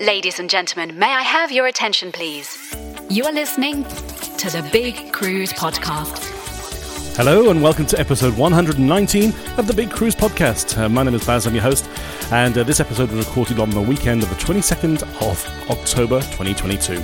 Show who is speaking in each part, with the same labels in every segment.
Speaker 1: Ladies and gentlemen, may I have your attention, please? You are listening to the Big Cruise Podcast.
Speaker 2: Hello and welcome to episode 119 of the Big Cruise Podcast. Uh, my name is Baz, I'm your host, and uh, this episode was recorded on the weekend of the 22nd of October 2022.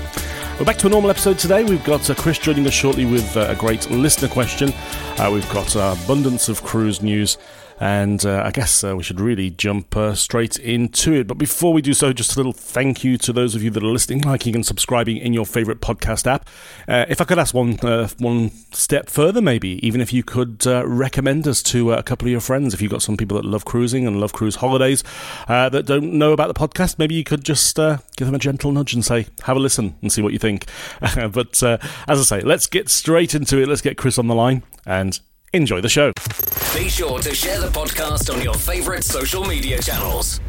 Speaker 2: We're back to a normal episode today. We've got uh, Chris joining us shortly with uh, a great listener question. Uh, we've got uh, abundance of cruise news. And uh, I guess uh, we should really jump uh, straight into it. But before we do so, just a little thank you to those of you that are listening, liking, and subscribing in your favorite podcast app. Uh, if I could ask one uh, one step further, maybe even if you could uh, recommend us to a couple of your friends, if you've got some people that love cruising and love cruise holidays that don't know about the podcast, maybe you could just give them a gentle nudge and say, "Have a listen and see what you think." but as I say, let's get straight into it. Let's get Chris on the line and enjoy the show.
Speaker 3: Be sure to share the podcast on your favorite social media channels.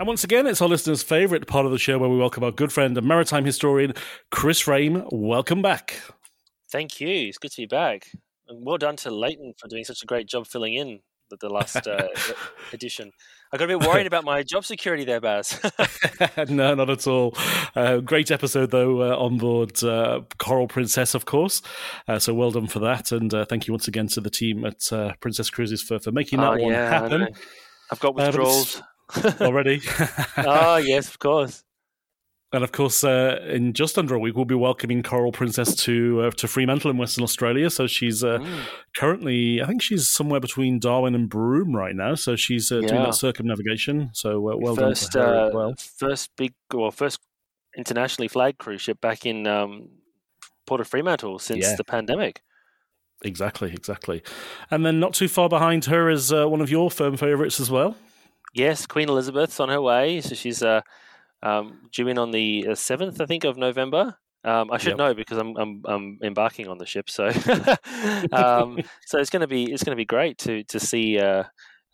Speaker 2: And once again, it's our listeners' favourite part of the show where we welcome our good friend and maritime historian, Chris Frame. Welcome back.
Speaker 4: Thank you. It's good to be back. And well done to Leighton for doing such a great job filling in the, the last uh, edition. I got a bit worried about my job security there, Baz.
Speaker 2: no, not at all. Uh, great episode, though, uh, on board uh, Coral Princess, of course. Uh, so well done for that. And uh, thank you once again to the team at uh, Princess Cruises for, for making that
Speaker 4: oh,
Speaker 2: one
Speaker 4: yeah,
Speaker 2: happen.
Speaker 4: I've got withdrawals.
Speaker 2: already.
Speaker 4: oh, yes, of course.
Speaker 2: And of course, uh, in just under a week, we'll be welcoming Coral Princess to uh, to Fremantle in Western Australia. So she's uh, mm. currently, I think she's somewhere between Darwin and Broome right now. So she's yeah. doing that circumnavigation. So well
Speaker 4: first,
Speaker 2: done to her well.
Speaker 4: First big, well, first internationally flagged cruise ship back in um, Port of Fremantle since yeah. the pandemic.
Speaker 2: Exactly, exactly. And then not too far behind her is one of your firm favourites as well.
Speaker 4: Yes, Queen Elizabeth's on her way. So she's um, due in on the uh, seventh, I think, of November. Um, I should yep. know because I'm, I'm, I'm embarking on the ship, so um, so it's going to be it's going to be great to to see uh,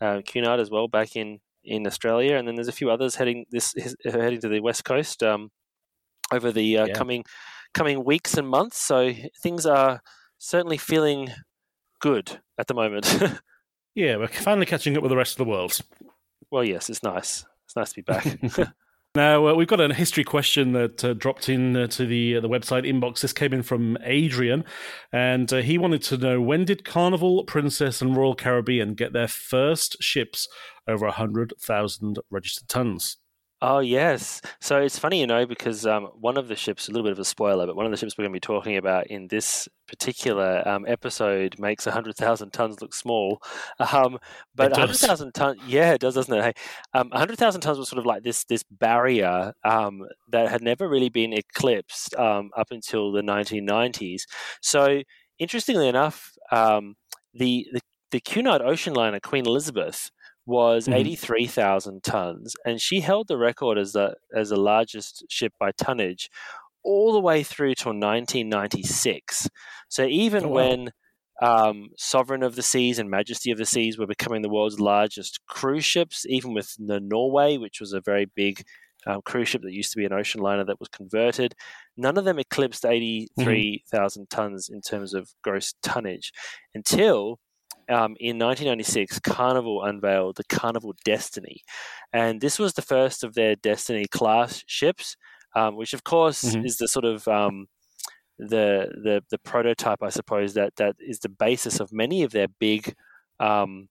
Speaker 4: uh, Cunard as well back in, in Australia, and then there's a few others heading this heading to the west coast um, over the uh, yeah. coming coming weeks and months. So things are certainly feeling good at the moment.
Speaker 2: yeah, we're finally catching up with the rest of the world.
Speaker 4: Well, yes, it's nice. It's nice to be back.
Speaker 2: Now uh, we've got a history question that uh, dropped in uh, to the uh, the website inbox. This came in from Adrian, and uh, he wanted to know when did Carnival, Princess, and Royal Caribbean get their first ships over hundred thousand registered tons?
Speaker 4: Oh yes. So it's funny, you know, because um, one of the ships, a little bit of a spoiler, but one of the ships we're going to be talking about in this particular um, episode makes hundred thousand tons look small. Um, but hundred thousand tons, yeah, it does, doesn't it? Hey, um, hundred thousand tons was sort of like this this barrier um, that had never really been eclipsed um, up until the 1990s. So interestingly enough, the the the Cunard Ocean Liner Queen Elizabeth was mm-hmm. 83,000 tons, and she held the record as the as the largest ship by tonnage all the way through till 1996. So even oh, wow. when um, Sovereign of the Seas and Majesty of the Seas were becoming the world's largest cruise ships, even with the Norway, which was a very big um, cruise ship that used to be an ocean liner that was converted. None of them eclipsed 83,000 mm-hmm. tons in terms of gross tonnage until um, in 1996, Carnival unveiled the Carnival Destiny. And this was the first of their Destiny class ships, um, which, of course, mm-hmm. is the sort of um, the, the the prototype, I suppose, that that is the basis of many of their big um,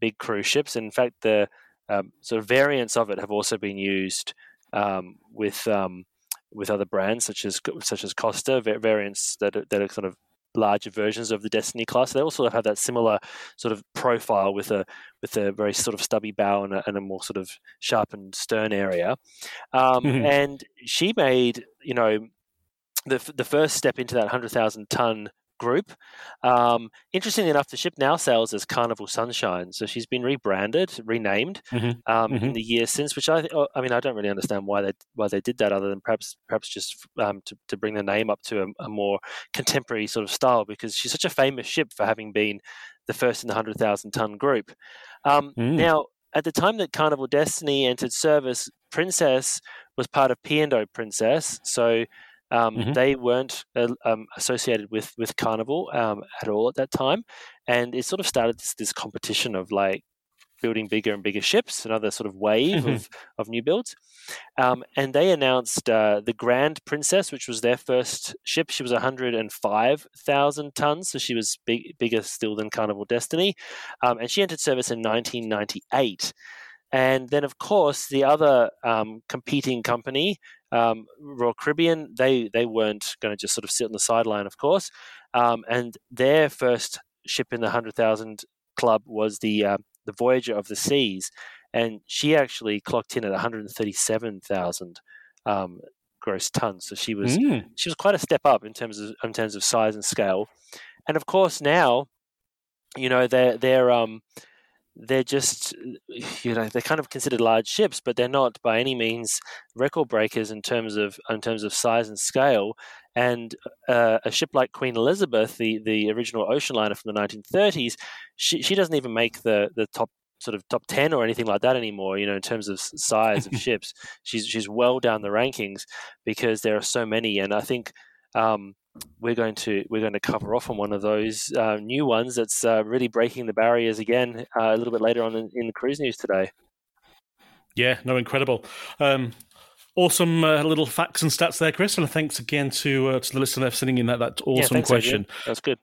Speaker 4: big cruise ships. In fact, the um, sort of variants of it have also been used um, with um, with other brands such as such as Costa variants that are, that are sort of larger versions of the Destiny class. They all sort of have that similar sort of profile with a with a very sort of stubby bow and a, and a more sort of sharpened stern area. Um, mm-hmm. And she made you know the the first step into that hundred thousand ton group. Um, interestingly enough, the ship now sails as Carnival Sunshine, so she's been rebranded, renamed mm-hmm. Um, mm-hmm. in the years since. Which I, oh, I mean, I don't really understand why they why they did that, other than perhaps perhaps just um, to to bring the name up to a, a, more contemporary sort of style, because she's such a famous ship for having been the first in the hundred thousand ton group. Um, mm. Now, at the time that Carnival Destiny entered service, Princess was part of P&O Princess, so um, mm-hmm. They weren't uh, um, associated with with Carnival um, at all at that time, and it sort of started this, this competition of like building bigger and bigger ships, another sort of wave mm-hmm. of, of new builds. Um, and they announced uh, the Grand Princess, which was their first ship. She was 105,000 tons, so she was big, bigger still than Carnival Destiny. Um, and she entered service in 1998. And then, of course, the other um, competing company, um, Royal Caribbean, they they weren't going to just sort of sit on the sideline, of course. Um, and their first ship in the hundred thousand club was the uh, the Voyager of the Seas, and she actually clocked in at one hundred thirty-seven thousand um, gross tons. So she was mm. she was quite a step up in terms of in terms of size and scale. And of course, now, you know, they're they're um, they're just you know they're kind of considered large ships but they're not by any means record breakers in terms of in terms of size and scale. And uh, a ship like Queen Elizabeth the the original ocean liner from the 1930s she, she doesn't even make the the top sort of top 10 or anything like that anymore you know in terms of size of ships. She's she's well down the rankings because there are so many. And i think um, we're going to we're going to cover off on one of those uh, new ones that's uh, really breaking the barriers again uh, a little bit later on in, in, the cruise news today.
Speaker 2: Yeah, no, incredible. Um, awesome uh, little facts and stats there, Chris, and thanks again to uh, to the listener for sending in that that awesome
Speaker 4: yeah,
Speaker 2: question.
Speaker 4: That's good.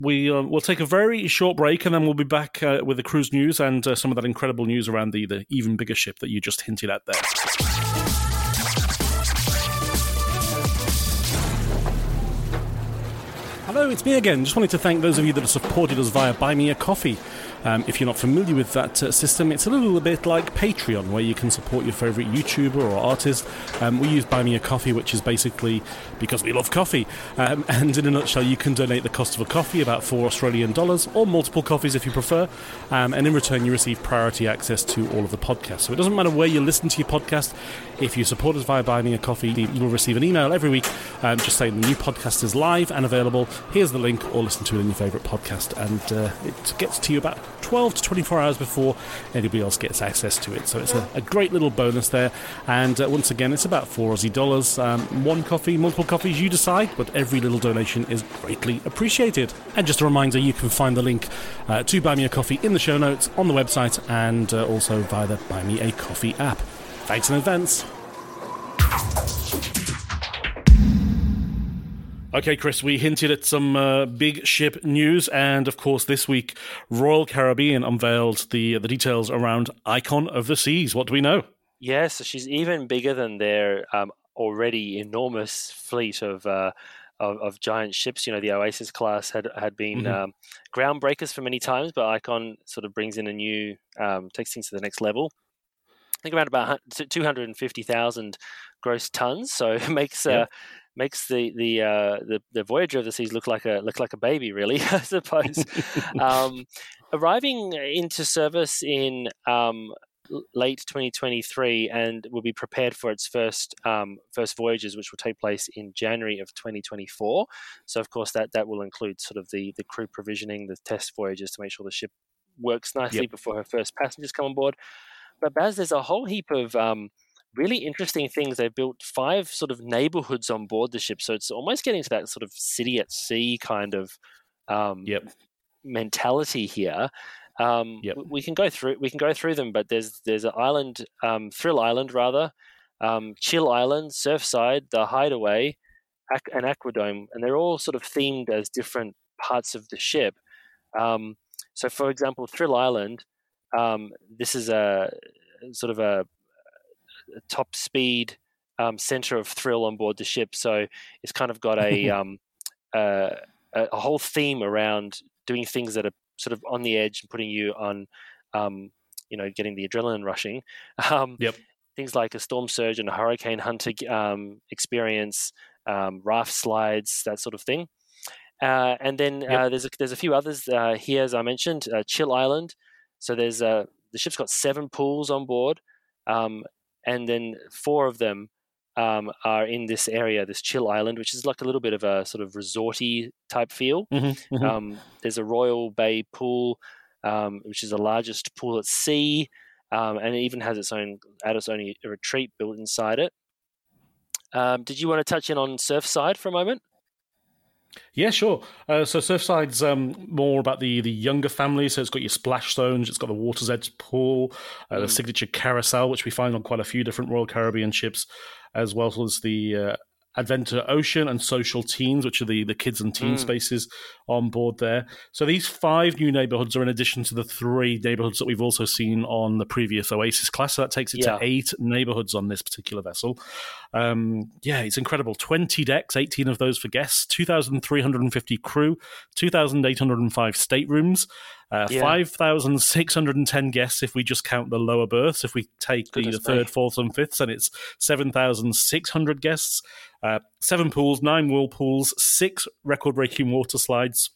Speaker 2: We uh, will take a very short break and then we'll be back with the cruise news and some of that incredible news around the the even bigger ship that you just hinted at there. Hello, it's me again. Just wanted to thank those of you that have supported us via Buy Me a Coffee. Um, if you're not familiar with that uh, system, it's a little bit like Patreon, where you can support your favourite YouTuber or artist. Um, we use Buy Me a Coffee, which is basically because we love coffee. Um, and in a nutshell, you can donate the cost of a coffee, about four Australian dollars, or multiple coffees if you prefer. Um, and in return, you receive priority access to all of the podcasts. So it doesn't matter where you listen to your podcast. If you support us via Buy Me a Coffee, you will receive an email every week um, just saying the new podcast is live and available. Here's the link, or listen to it in your favourite podcast. And uh, it gets to you about 12 to 24 hours before anybody else gets access to it. So it's a, a great little bonus there. And uh, once again, it's about four Aussie dollars. Um, one coffee, multiple coffees, you decide, but every little donation is greatly appreciated. And just a reminder, you can find the link uh, to Buy Me a Coffee in the show notes on the website and uh, also via the Buy Me a Coffee app. Thanks in advance. Okay, Chris, we hinted at some uh, big ship news, and of course, this week, Royal Caribbean unveiled the the details around Icon of the Seas. What do we know?
Speaker 4: Yes, she's even bigger than their um, already enormous fleet of, uh, of, of giant ships. You know, the Oasis class had had been mm-hmm. um, groundbreakers for many times, but Icon sort of brings in a new, um, takes things to the next level. I think around about two hundred and fifty thousand gross tons, so it makes. Uh, makes the the uh, the, the Voyager of the Seas look like a look like a baby, really. I suppose. um, arriving into service in um, late 2023 and will be prepared for its first um, first voyages, which will take place in January of 2024. So, of course, that that will include sort of the the crew provisioning, the test voyages to make sure the ship works nicely yep. before her first passengers come on board. But Baz, there's a whole heap of um, really interesting things. They've built five sort of neighborhoods on board the ship, so it's almost getting to that sort of city at sea kind of um,
Speaker 2: yep.
Speaker 4: mentality here. Um,
Speaker 2: yep.
Speaker 4: We can go through we can go through them, but there's there's an island, um, Thrill Island rather, um, Chill Island, Surfside, the Hideaway, Aqu- and Aquadome, and they're all sort of themed as different parts of the ship. Um, so, for example, Thrill Island, um, this is a sort of a top speed um, center of thrill on board the ship. So it's kind of got a, um, uh, a whole theme around doing things that are sort of on the edge and putting you on, um, you know, getting the adrenaline rushing. Um,
Speaker 2: yep.
Speaker 4: Things like a storm surge and a hurricane hunter um, experience, um, raft slides, that sort of thing. Uh, and then yep. uh, there's a, there's a few others uh, here, as I mentioned, uh, Chill Island. So there's uh, the ship's got seven pools on board, um, and then four of them um, are in this area, this chill island, which is like a little bit of a sort of resorty type feel.
Speaker 2: Mm-hmm, mm-hmm.
Speaker 4: Um, there's a Royal Bay pool, um, which is the largest pool at sea, um, and it even has its own at its own retreat built inside it. Um, did you want to touch in on Surfside for a moment?
Speaker 2: Yeah, sure. Uh, so Surfside's um, more about the the younger family. So it's got your splash zones, it's got the water's edge pool, uh, mm. the signature carousel, which we find on quite a few different Royal Caribbean ships, as well as the uh, Adventure Ocean and Social Teens, which are the, the kids and teen mm. spaces on board there. So these five new neighborhoods are in addition to the three neighborhoods that we've also seen on the previous Oasis class. So that takes it yeah. to eight neighborhoods on this particular vessel. Um, yeah, it's incredible. 20 decks, 18 of those for guests, 2,350 crew, 2,805 staterooms. Uh, yeah. 5,610 guests if we just count the lower berths. If we take the, the third, fourth, and fifths, and it's 7,600 guests. Uh, seven pools, nine whirlpools, six record breaking water slides.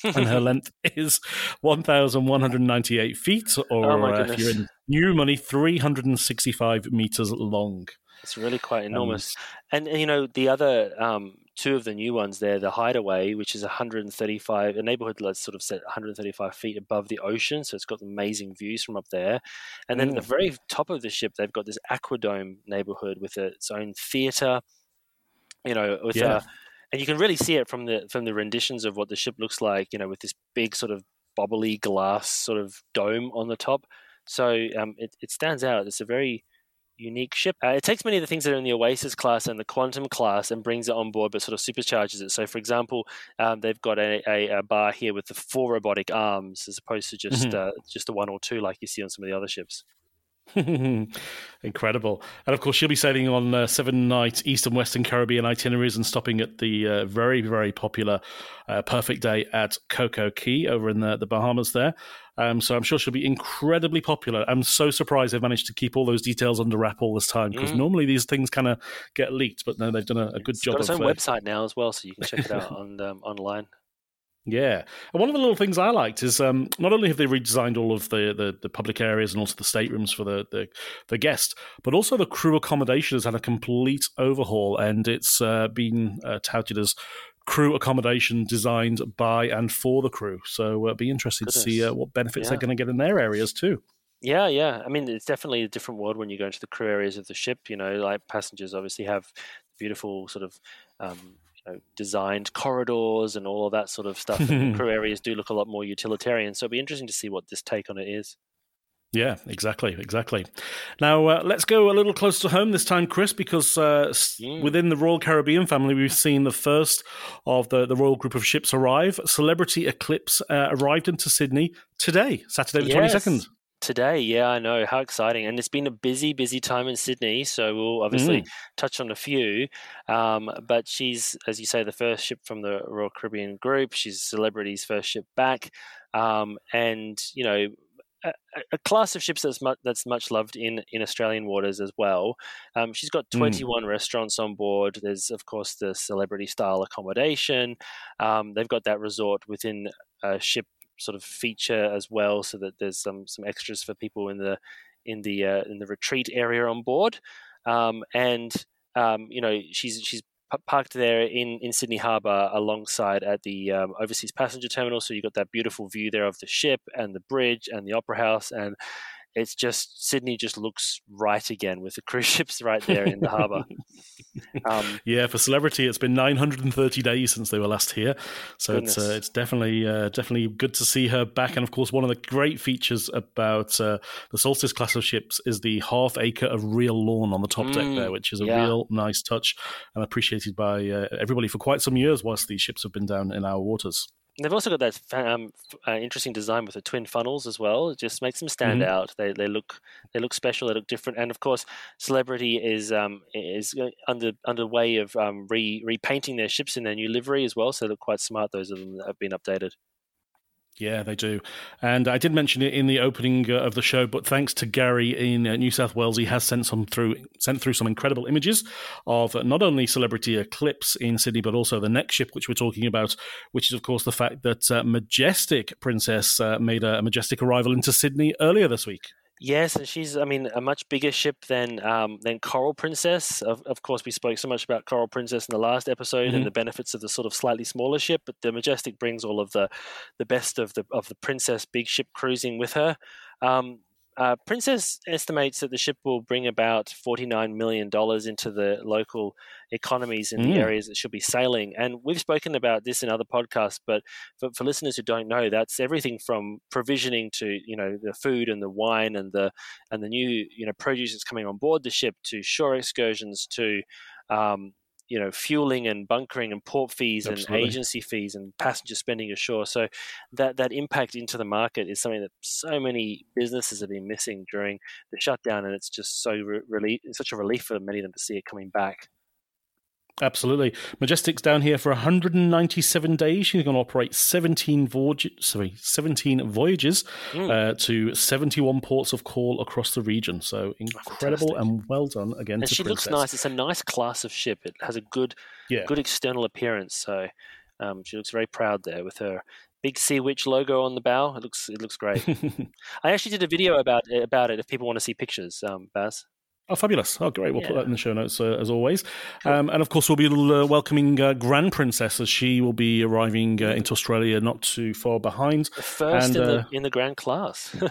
Speaker 2: and her length is 1,198 feet, or
Speaker 4: oh
Speaker 2: uh, if you're in new money, 365 meters long.
Speaker 4: It's really quite enormous. Um, and, and, you know, the other um, two of the new ones there, the Hideaway, which is 135, a neighborhood that's sort of set 135 feet above the ocean, so it's got amazing views from up there. And then mm. at the mm. very top of the ship, they've got this Aquadome neighborhood with its own theater. You know, with yeah. a, and you can really see it from the from the renditions of what the ship looks like. You know, with this big sort of bobbly glass sort of dome on the top. So um, it, it stands out. It's a very unique ship. Uh, it takes many of the things that are in the Oasis class and the Quantum class and brings it on board, but sort of supercharges it. So, for example, um, they've got a, a, a, bar here with the four robotic arms as opposed to just mm-hmm. uh, just the one or two like you see on some of the other ships.
Speaker 2: Incredible. And of course, she'll be sailing on uh, seven night East and Western Caribbean itineraries and stopping at the uh, very, very popular uh, Perfect Day at CocoCay over in the, the Bahamas there. Um, so I'm sure she'll be incredibly popular. I'm so surprised they've managed to keep all those details under wrap all this time because mm. normally these things kind of get leaked, but no, they've done a, a good
Speaker 4: it's
Speaker 2: job.
Speaker 4: Got its own uh, website now as well, so you can check it out on um, online.
Speaker 2: Yeah, and one of the little things I liked is um, not only have they redesigned all of the, the, the, public areas and also the staterooms for the, the, the guests, but also the crew accommodation has had a complete overhaul, and it's uh, been uh, touted as crew accommodation designed by and for the crew. So uh, be interested Goodness. to see uh, what benefits yeah. they're going to get in their areas too.
Speaker 4: Yeah, yeah. I mean, it's definitely a different world when you go into the crew areas of the ship. You know, like passengers obviously have beautiful sort of um, know, designed corridors and all of that sort of stuff. crew areas do look a lot more utilitarian, so it'll be interesting to see what this take on it is.
Speaker 2: Yeah, exactly, exactly. Now uh, let's go a little closer to home this time, Chris, because uh, mm. within the Royal Caribbean family, we've seen the first of the, the royal group of ships arrive. Celebrity Eclipse uh, arrived into Sydney today, Saturday the twenty second.
Speaker 4: Today, yeah, I know. How exciting. And it's been a busy, busy time in Sydney. So we'll obviously mm. touch on a few. Um, but she's, as you say, the first ship from the Royal Caribbean group. She's a Celebrity's first ship back. Um, and, you know, a, a, class of ships that's much, that's much loved in, in Australian waters as well. Um, she's got mm. 21 mm. restaurants on board. There's, of course, the celebrity style accommodation. Um, they've got that resort within a ship sort of feature as well, so that there's some some extras for people in the in the uh, in the retreat area on board, um, and um, you know she's she's parked there in, in Sydney Harbour alongside at the um, overseas passenger terminal. So you've got that beautiful view there of the ship and the bridge and the Opera House. And it's just Sydney just looks right again with the cruise ships right there in the harbour.
Speaker 2: Um, yeah, for celebrity, it's been 930 days since they were last here, so goodness. it's uh, it's definitely uh, definitely good to see her back. And of course, one of the great features about uh, the Solstice class of ships is the half acre of real lawn on the top mm, deck there, which is a yeah. real nice touch and appreciated by uh, everybody for quite some years whilst these ships have been down in our waters.
Speaker 4: They've also got that um, uh, interesting design with the twin funnels as well. It just makes them stand mm-hmm. out. They, they look they look special. They look different. And of course, Celebrity is um, is under underway of um, re repainting their ships in their new livery as well. So they look quite smart. Those of them that have been updated.
Speaker 2: Yeah, they do. And I did mention it in the opening uh, of the show, but thanks to Garry in uh, New South Wales, he has sent some through sent through some incredible images of not only celebrity eclipse in Sydney, but also the next ship which we're talking about, which is of course the fact that uh, Majestic Princess uh, made a majestic arrival into Sydney earlier this week.
Speaker 4: Yes, and she's, I mean, a much bigger ship than um, than Coral Princess. Of, of course, we spoke so much about Coral Princess in the last episode mm-hmm. and the benefits of the sort of slightly smaller ship, but the Majestic brings all of the the best of the of the Princess big ship cruising with her. Um, uh, Princess estimates that the ship will bring about $49 million into the local economies in mm. the areas that she'll be sailing. And we've spoken about this in other podcasts, but for, for, listeners who don't know, that's everything from provisioning to, you know, the food and the wine and the and the new, you know, produce that's coming on board the ship to shore excursions to um, you know fueling and bunkering and port fees Absolutely. and agency fees and passenger spending ashore. So that that impact into the market is something that so many businesses have been missing during the shutdown, and it's just so re- relief, such a relief for many of them to see it coming back.
Speaker 2: Absolutely. Majestic's down here for 197 days. She's going to operate 17 voyages, sorry, 17 voyages mm. uh, to 71 ports of call across the region. So incredible Fantastic. and well done again.
Speaker 4: And she
Speaker 2: Princess.
Speaker 4: looks nice. It's a nice class of ship. It has a good, yeah. good external appearance. So um, she looks very proud there with her big Sea Witch logo on the bow. It looks, it looks great. I actually did a video about about it. If people want to see pictures, um, Baz.
Speaker 2: Oh, fabulous. Oh, great. We'll yeah. put that in the show notes uh, as always. Cool. Um, and of course, we'll be uh, welcoming uh, Grand Princess as she will be arriving uh, into Australia not too far behind.
Speaker 4: The first and, in, the, uh, in the Grand class.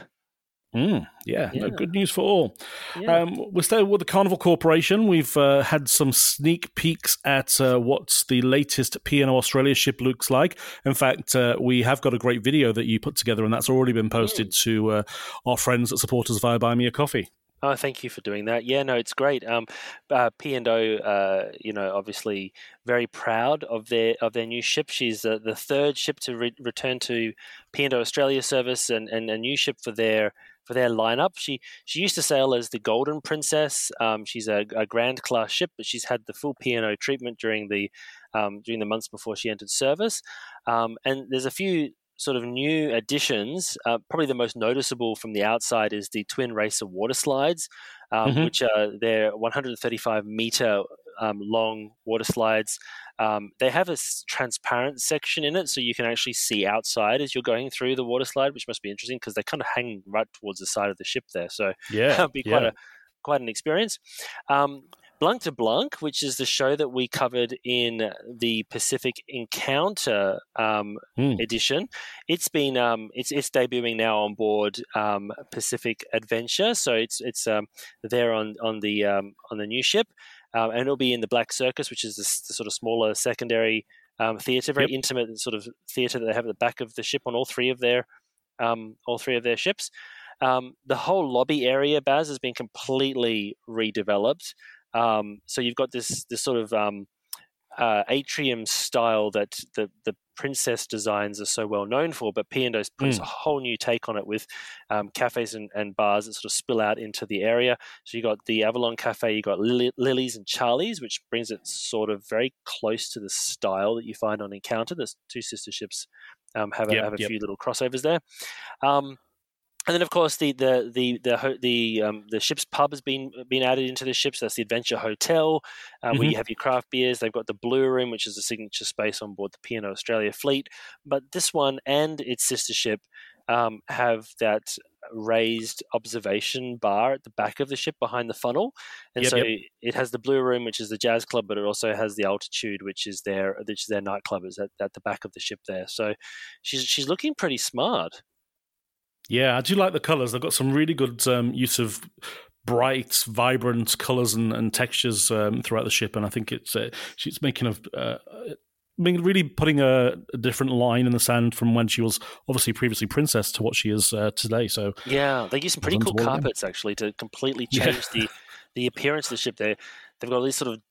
Speaker 2: Mm, yeah, yeah. No, good news for all. Yeah. Um, we're still with the Carnival Corporation. We've uh, had some sneak peeks at uh, what the latest P&O Australia ship looks like. In fact, uh, we have got a great video that you put together, and that's already been posted mm. to uh, our friends that support us via Buy Me a Coffee.
Speaker 4: Oh, thank you for doing that. Yeah, no, it's great. Um, uh, P and O, uh, you know, obviously very proud of their of their new ship. She's the, the third ship to re- return to P and O Australia service, and, and a new ship for their for their lineup. She she used to sail as the Golden Princess. Um, she's a, a, grand class ship, but she's had the full P and O treatment during the um, during the months before she entered service. Um, and there's a few sort of new additions, uh, probably the most noticeable from the outside is the Twin Racer water slides, um, mm-hmm. which are they're 135 meter um, long water slides. Um, they have a transparent section in it, so you can actually see outside as you're going through the water slide, which must be interesting because they kind of hang right towards the side of the ship there. So
Speaker 2: yeah,
Speaker 4: it'll be quite
Speaker 2: yeah.
Speaker 4: a quite an experience. Um, Blanc de Blanc, which is the show that we covered in the Pacific Encounter um, mm. edition. It's been um, it's it's debuting now on board um, Pacific Adventure, so it's it's um, there on on the um, on the new ship, um, and it'll be in the Black Circus, which is the, the sort of smaller secondary theater, very yep. intimate sort of theater that they have at the back of the ship on all three of their all three of their ships. the whole lobby area, Baz, has been completely redeveloped. Um, so you've got this this sort of um, uh, atrium style that the the princess designs are so well known for, but P&O's puts mm. a whole new take on it with um, cafes and, and, bars that sort of spill out into the area. So you got the Avalon Cafe, you got Lily, Lily's and Charlie's, which brings it sort of very close to the style that you find on Encounter. The two sister ships um, have a, yep, have a yep. few little crossovers there. And then, of course, the the the the the, um, the ship's pub has been been added into the ship. So that's the Adventure Hotel, uh, mm-hmm. where you have your craft beers. They've got the Blue Room, which is a signature space on board the P&O Australia fleet. But this one and its sister ship um, have that raised observation bar at the back of the ship behind the funnel, and
Speaker 2: Yep,
Speaker 4: so
Speaker 2: yep.
Speaker 4: it has the Blue Room, which is the jazz club, but it also has the Altitude, which is their which is their nightclub, is at, at the back of the ship there. So she's she's looking pretty smart.
Speaker 2: Yeah, I do like the colors. They've got some really good um, use of bright, vibrant colors and, and textures um, throughout the ship, and I think it's uh, she's making a. Uh, I mean, really putting a, a different line in the sand from when she was obviously previously princess to what she is uh, today. So
Speaker 4: Yeah, they use some pretty cool
Speaker 2: done to all of them.
Speaker 4: carpets actually to completely
Speaker 2: Yeah.
Speaker 4: change the the appearance of the ship. They they've got all these sort of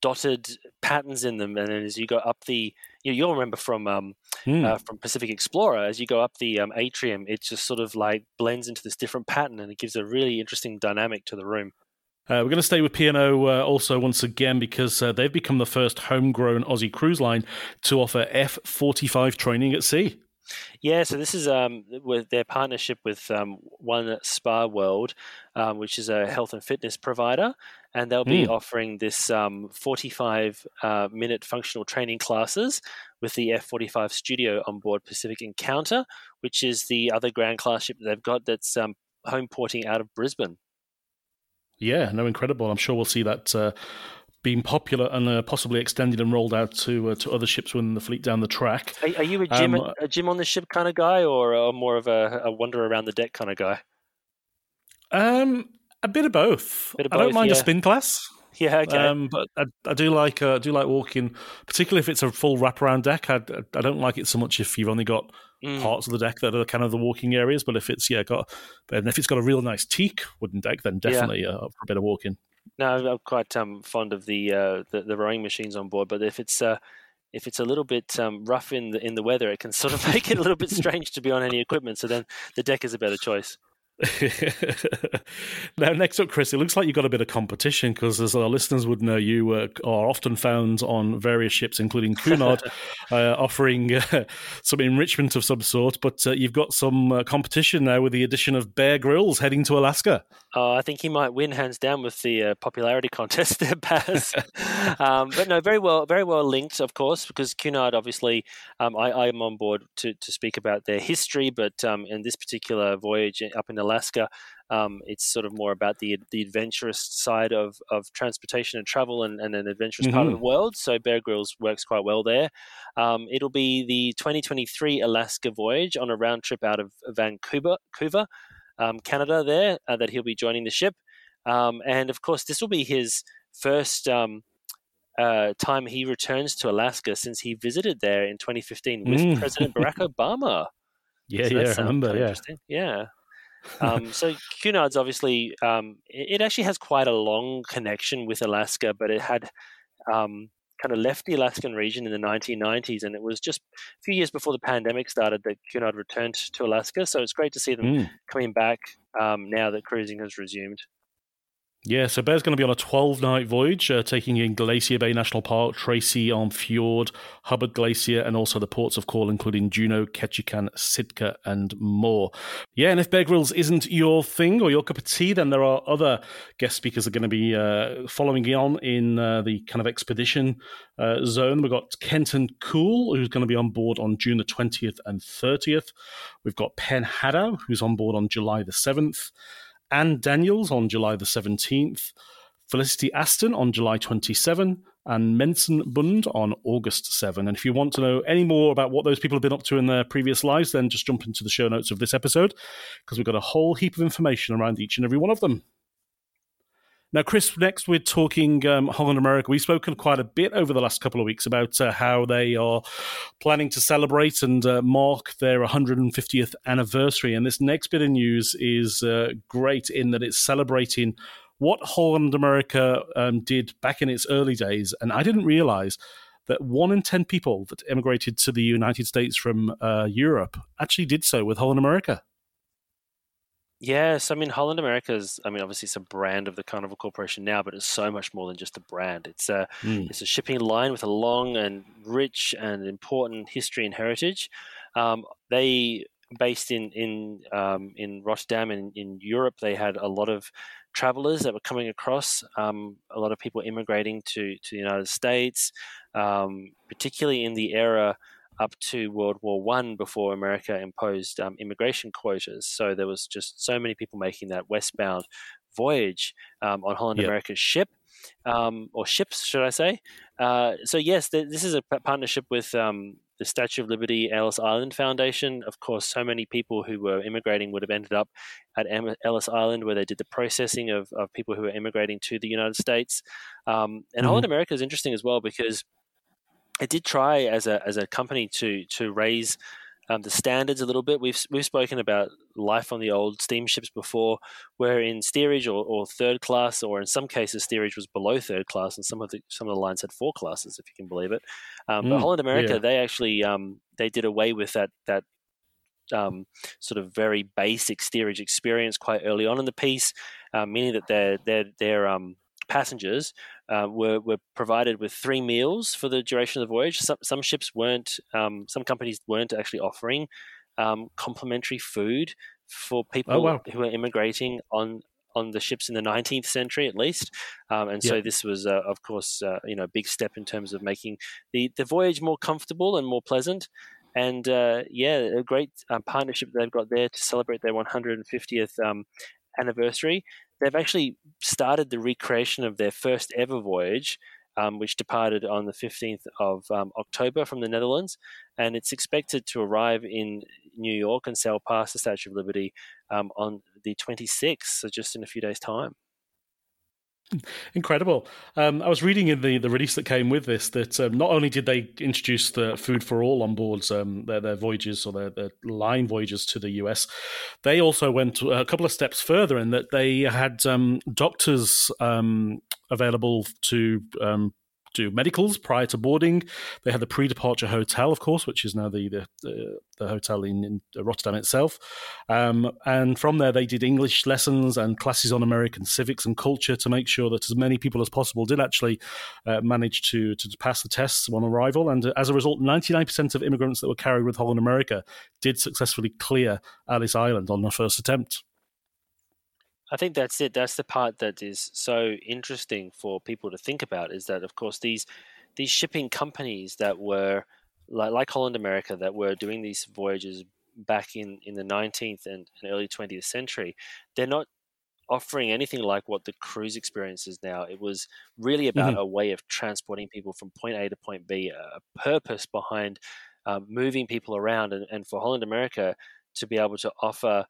Speaker 4: dotted patterns in them, and then as you go up the, you you'll remember from um,
Speaker 2: hmm.
Speaker 4: uh, from Pacific Explorer, as you go up the um, atrium, it just sort of like blends into this different pattern, and it gives a really interesting dynamic to the room.
Speaker 2: Uh, we're going to stay with P&O uh, also once again because uh, they've become the first homegrown Aussie cruise line to offer F45 training at sea.
Speaker 4: Yeah, so this is um, with their partnership with um, One Spa World, um, which is a health and fitness provider, and they'll be
Speaker 2: Mm.
Speaker 4: offering this um, 45 uh, minute functional training classes with the F45 Studio on board Pacific Encounter, which is the other Grand class ship that they've got that's um, home porting out of Brisbane.
Speaker 2: Yeah, no, incredible. I'm sure we'll see that uh, being popular and uh, possibly extended and rolled out to uh, to other ships within the fleet down the track.
Speaker 4: Are, are you a gym
Speaker 2: Um,
Speaker 4: a gym on the ship kind of guy, or a, more of a, a wander around the deck kind of guy?
Speaker 2: Um, a bit of both.
Speaker 4: Bit of
Speaker 2: I don't
Speaker 4: both,
Speaker 2: mind a spin class.
Speaker 4: Yeah, okay.
Speaker 2: Um, but I, I do like uh, I do like walking, particularly if it's a full wraparound deck. I, I don't like it so much if you've only got
Speaker 4: Mm.
Speaker 2: parts of the deck that are kind of the walking areas. But if it's yeah got, and if it's got a real nice teak wooden deck, then
Speaker 4: Yeah.
Speaker 2: definitely uh, for a bit of walking.
Speaker 4: No, I'm quite um, fond of the, uh, the the rowing machines on board, but if it's uh, if it's a little bit um, rough in the in the weather, it can sort of make it a little bit strange to be on any equipment. So then the deck is a better choice.
Speaker 2: now, next up, Chris, it looks like you've got a bit of competition because, as our listeners would know, you uh, are often found on various ships, including Cunard, uh, offering uh, some enrichment of some sort. But uh, you've got some uh, competition now with the addition of Bear Grylls heading to Alaska.
Speaker 4: Uh, I think he might win hands down with the uh, popularity contest there, Baz. um, but no, very well, very well linked, of course, because Cunard obviously, um, I, I'm on board to, to speak about their history, but um, in this particular voyage up in Alaska, um, it's sort of more about the the adventurous side of, of transportation and travel and, and an adventurous part of the world. So Bear Grylls works quite well there. Um, it'll be the 2023 Alaska voyage on a round trip out of Vancouver, Vancouver um, Canada there uh, that he'll be joining the ship. Um, and of course, this will be his first um, uh, time he returns to Alaska since he visited there in 2015 with
Speaker 2: Mm.
Speaker 4: President Barack Obama.
Speaker 2: Yeah,
Speaker 4: So
Speaker 2: yeah, I remember, yeah.
Speaker 4: interesting. Yeah. Um, so Cunard's obviously um, it, it actually has quite a long connection with Alaska, but it had um, kind of left the Alaskan region in the 1990s, and it was just a few years before the pandemic started that Cunard returned to Alaska. So it's great to see them
Speaker 2: Mm.
Speaker 4: coming back um, now that cruising has resumed.
Speaker 2: Yeah, so Bear's going to be on a 12 night voyage, uh, taking in Glacier Bay National Park, Tracy Arm Fjord, Hubbard Glacier, and also the ports of call, including Juneau, Ketchikan, Sitka, and more. Yeah, and if Bear Grylls isn't your thing or your cup of tea, then there are other guest speakers that are going to be uh, following on in uh, the kind of expedition uh, zone. We've got Kenton Cool, who's going to be on board on June the 20th and 30th. We've got Pen Hadow, who's on board on July the 7th. Anne Daniels on July the 17th, Felicity Aston on July 27, and Mensun Bound on August 7. And if you want to know any more about what those people have been up to in their previous lives, then just jump into the show notes of this episode because we've got a whole heap of information around each and every one of them. Now, Chris, next we're talking um, Holland America. We've spoken quite a bit over the last couple of weeks about uh, how they are planning to celebrate and uh, mark their 150th anniversary. And this next bit of news is uh, great in that it's celebrating what Holland America um, did back in its early days. And I didn't realize that one in 10 people that emigrated to the United States from uh, Europe actually did so with Holland America.
Speaker 4: Yes, I mean Holland America is. I mean, obviously it's a brand of the Carnival Corporation now, but it's so much more than just a brand. It's a
Speaker 2: Mm.
Speaker 4: it's a shipping line with a long and rich and important history and heritage. Um, they based in in um, in Rotterdam and in Europe. They had a lot of travelers that were coming across. Um, a lot of people immigrating to to the United States, um, particularly in the era up to World War One before America imposed um, immigration quotas. So there was just so many people making that westbound voyage um, on Holland
Speaker 2: Yep.
Speaker 4: America's ship, um, or ships, should I say? Uh, so yes, th- this is a p- partnership with um, the Statue of Liberty Ellis Island Foundation. Of course, so many people who were immigrating would have ended up at Ellis Island, where they did the processing of, of people who were immigrating to the United States. Um, and
Speaker 2: Mhm.
Speaker 4: Holland America is interesting as well because it did try as a as a company to to raise um, the standards a little bit. We've we've spoken about life on the old steamships before, where in steerage or, or third class, or in some cases steerage was below third class, and some of the some of the lines had four classes, if you can believe it. Um, but
Speaker 2: Mm,
Speaker 4: Holland America,
Speaker 2: yeah.
Speaker 4: they actually um, they did away with that that um, sort of very basic steerage experience quite early on in the piece, uh, meaning that their their their um, passengers uh, were were provided with three meals for the duration of the voyage. Some some ships weren't, um, some companies weren't actually offering um, complimentary food for people
Speaker 2: Oh, wow.
Speaker 4: who were immigrating on on the ships in the 19th century at least um, and so this was uh, of course uh, you know a big step in terms of making the, the voyage more comfortable and more pleasant and uh, yeah a great um, partnership they've got there to celebrate their 150th um, anniversary they've actually started the recreation of their first ever voyage um, which departed on the 15th of um, October from the Netherlands, and it's expected to arrive in New York and sail past the Statue of Liberty um, on the 26th, so just in a few days' time.
Speaker 2: Incredible. Um, I was reading in the, the release that came with this that um, not only did they introduce the food for all on board um, their, their voyages or their, their line voyages to the US, they also went a couple of steps further in that they had um, doctors um, available to um, do medicals prior to boarding. They had the pre-departure hotel, of course, which is now the the, the, the hotel in, in Rotterdam itself. Um, and from there, they did English lessons and classes on American civics and culture to make sure that as many people as possible did actually uh, manage to to pass the tests on arrival. And as a result, 99% of immigrants that were carried with Holland America did successfully clear Ellis Island on their first attempt.
Speaker 4: I think that's it. That's the part that is so interesting for people to think about. Is that, of course, these these shipping companies that were like, like Holland America that were doing these voyages back in, in the 19th and, and early 20th century, they're not offering anything like what the cruise experience is now. It was really about
Speaker 2: Mhm.
Speaker 4: a way of transporting people from point A to point B, a purpose behind um, moving people around, and, and for Holland America to be able to offer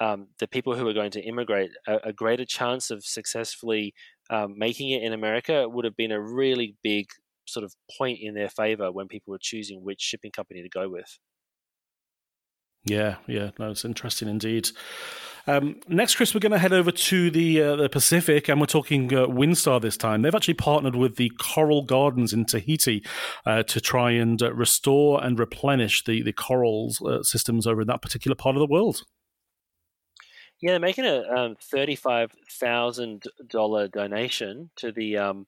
Speaker 4: um, the people who are going to immigrate a, a greater chance of successfully um, making it in America would have been a really big sort of point in their favor when people were choosing which shipping company to go with.
Speaker 2: Yeah, yeah, no, it's interesting indeed. Um, next, Chris, we're going to head over to the uh, the Pacific, and we're talking uh, Windstar this time. They've actually partnered with the Coral Gardeners in Tahiti uh, to try and uh, restore and replenish the the corals uh, systems over in that particular part of the world.
Speaker 4: Yeah, they're making a um, thirty-five thousand dollar donation to the um,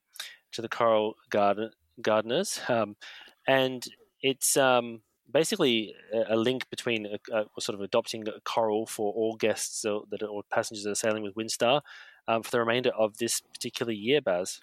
Speaker 4: to the coral garden gardeners, um, and it's um, basically a, a link between a, a, sort of adopting a coral for all guests or, that or passengers that are sailing with Windstar um, for the remainder of this particular year, Baz.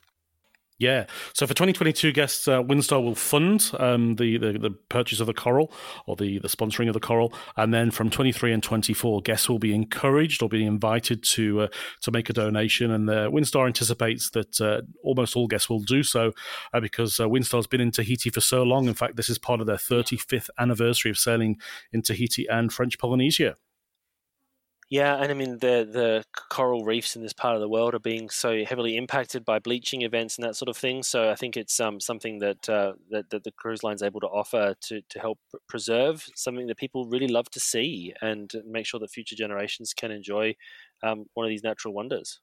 Speaker 2: Yeah. So for 2022 guests, uh, Windstar will fund um, the, the the purchase of the coral or the the sponsoring of the coral, and then from 23 and 24, guests will be encouraged or be invited to uh, to make a donation. And uh, Windstar anticipates that uh, almost all guests will do so uh, because uh, Windstar's been in Tahiti for so long. In fact, this is part of their 35th anniversary of sailing in Tahiti and French Polynesia.
Speaker 4: Yeah, and I mean the the coral reefs in this part of the world are being so heavily impacted by bleaching events and that sort of thing. So I think it's um, something that, uh, that that the cruise line's able to offer to to help preserve something that people really love to see and make sure that future generations can enjoy um, one of these natural wonders.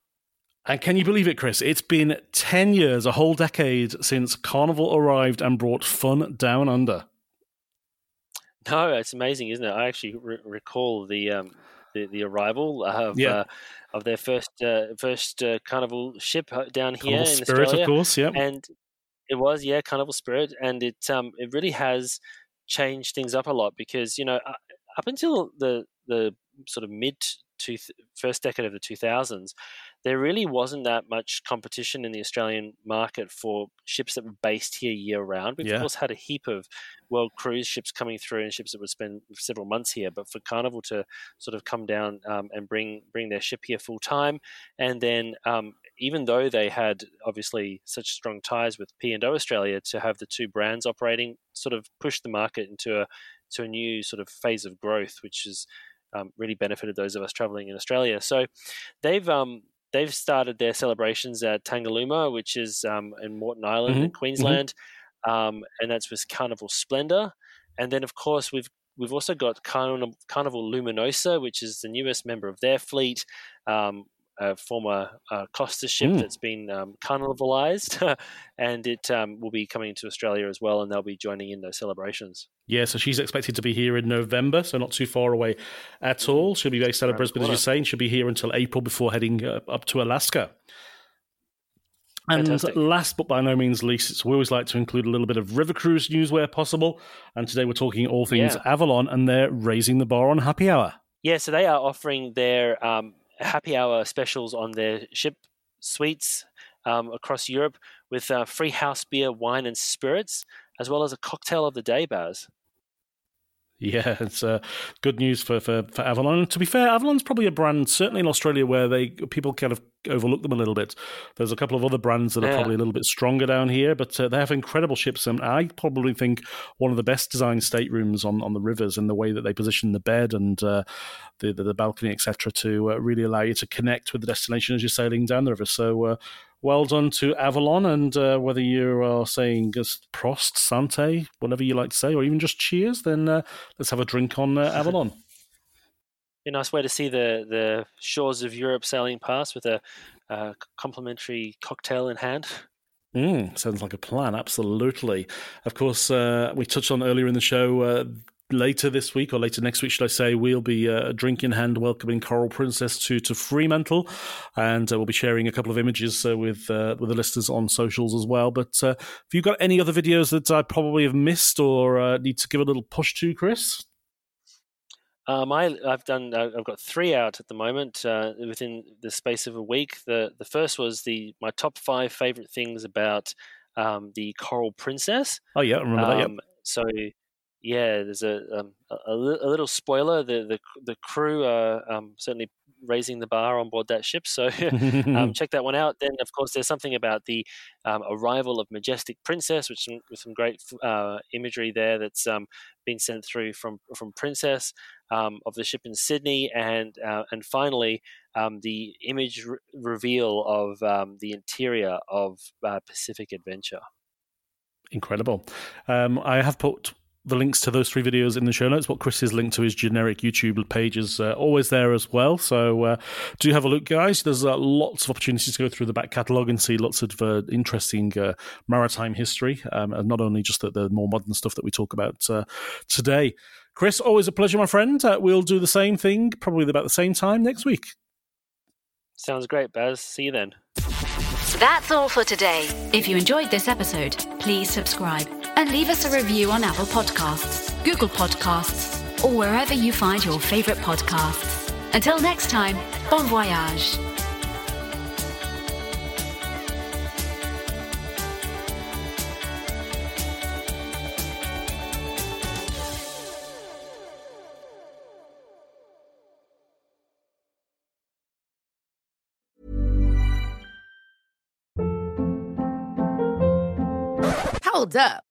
Speaker 2: And can you believe it, Chris? It's been 10 years, a whole decade since Carnival arrived and brought fun down under.
Speaker 4: No, it's amazing, isn't it? I actually re- recall the um, the, the arrival of
Speaker 2: Yeah.
Speaker 4: uh, of their first uh, first uh, carnival ship uh, down here
Speaker 2: Carnival
Speaker 4: in
Speaker 2: Spirit,
Speaker 4: Australia,
Speaker 2: of course, yeah.
Speaker 4: and it was yeah Carnival Spirit, and it um it really has changed things up a lot because you know up until the the sort of mid two, first decade of the 2000s, there really wasn't that much competition in the Australian market for ships that were based here year round. We've
Speaker 2: Yeah.
Speaker 4: of course had a heap of world cruise ships coming through and ships that would spend several months here, but for Carnival to sort of come down um, and bring bring their ship here full time, and then um, even though they had obviously such strong ties with P and O Australia, to have the two brands operating sort of pushed the market into a to a new sort of phase of growth, which has um, really benefited those of us traveling in Australia. So they've um, they've started their celebrations at Tangalooma, which is um, in Moreton Island in
Speaker 2: Mhm,
Speaker 4: Queensland, um, and that's with Carnival Splendor. And then, of course, we've we've also got Carnival, Carnival Luminosa, which is the newest member of their fleet, um, a former uh, Costa ship
Speaker 2: Mm.
Speaker 4: that's been um, carnivalized, and it um, will be coming to Australia as well, and they'll be joining in those celebrations.
Speaker 2: Yeah, so she's expected to be here in November, so not too far away at all. She'll be based out of Brisbane, as you
Speaker 4: corner.
Speaker 2: say, and she'll be here until April before heading uh, up to Alaska. And
Speaker 4: Fantastic.
Speaker 2: last but by no means least, we always like to include a little bit of river cruise news where possible. And today we're talking all things
Speaker 4: Yeah.
Speaker 2: Avalon, and they're raising the bar on happy hour.
Speaker 4: Yeah, so they are offering their um, happy hour specials on their ship suites um, across Europe with uh, free house beer, wine, and spirits, as well as a cocktail of the day, Baz.
Speaker 2: Yeah, it's uh, good news for, for, for Avalon. And to be fair, Avalon's probably a brand, certainly in Australia, where they people kind of overlook them a little bit. There's a couple of other brands that are
Speaker 4: Yeah.
Speaker 2: probably a little bit stronger down here, but uh, they have incredible ships. And I probably think one of the best designed staterooms on, on the rivers in the way that they position the bed and uh, the, the the balcony, etc., to uh, really allow you to connect with the destination as you're sailing down the river. So. Uh, well done to Avalon, and uh, whether you are saying just Prost, Sante, whatever you like to say, or even just cheers, then uh, let's have a drink on uh, Avalon.
Speaker 4: Be a nice way to see the, the shores of Europe sailing past with a uh, complimentary cocktail in hand.
Speaker 2: Mm, sounds like a plan, absolutely. Of course, uh, we touched on earlier in the show. Later this week, or later next week, should I say, we'll be uh, drink in hand welcoming Coral Princess to to Fremantle, and uh, we'll be sharing a couple of images uh, with uh, with the listeners on socials as well. But uh, have you got any other videos that I probably have missed or uh, need to give a little push to, Chris?
Speaker 4: Um, I, I've done. uh, I've got three out at the moment uh, within the space of a week. the The first was the my top five favorite things about um, the Coral Princess.
Speaker 2: Oh yeah, I remember that. Yep.
Speaker 4: Um, So yeah, there's a um, a, a little spoiler. The the the crew are um, certainly raising the bar on board that ship. So um, check that one out. Then of course there's something about the um, arrival of Majestic Princess, which some, with some great uh, imagery there that's um, been sent through from from Princess um, of the ship in Sydney, and uh, and finally. Um, the image re- reveal of um, the interior of uh, Pacific Adventure.
Speaker 2: Incredible. Um, I have put the links to those three videos in the show notes. What Chris has linked to his generic YouTube page is uh, always there as well. So uh, do have a look, guys. There's uh, lots of opportunities to go through the back catalogue and see lots of uh, interesting uh, maritime history, um, and not only just the, the more modern stuff that we talk about uh, today. Chris, always a pleasure, my friend. Uh, we'll do the same thing probably about the same time next week.
Speaker 4: Sounds great, Baz. See you then.
Speaker 1: That's all for today. If you enjoyed this episode, please subscribe and leave us a review on Apple Podcasts, Google Podcasts, or wherever you find your favorite podcasts. Until next time, bon voyage.
Speaker 5: Hold up.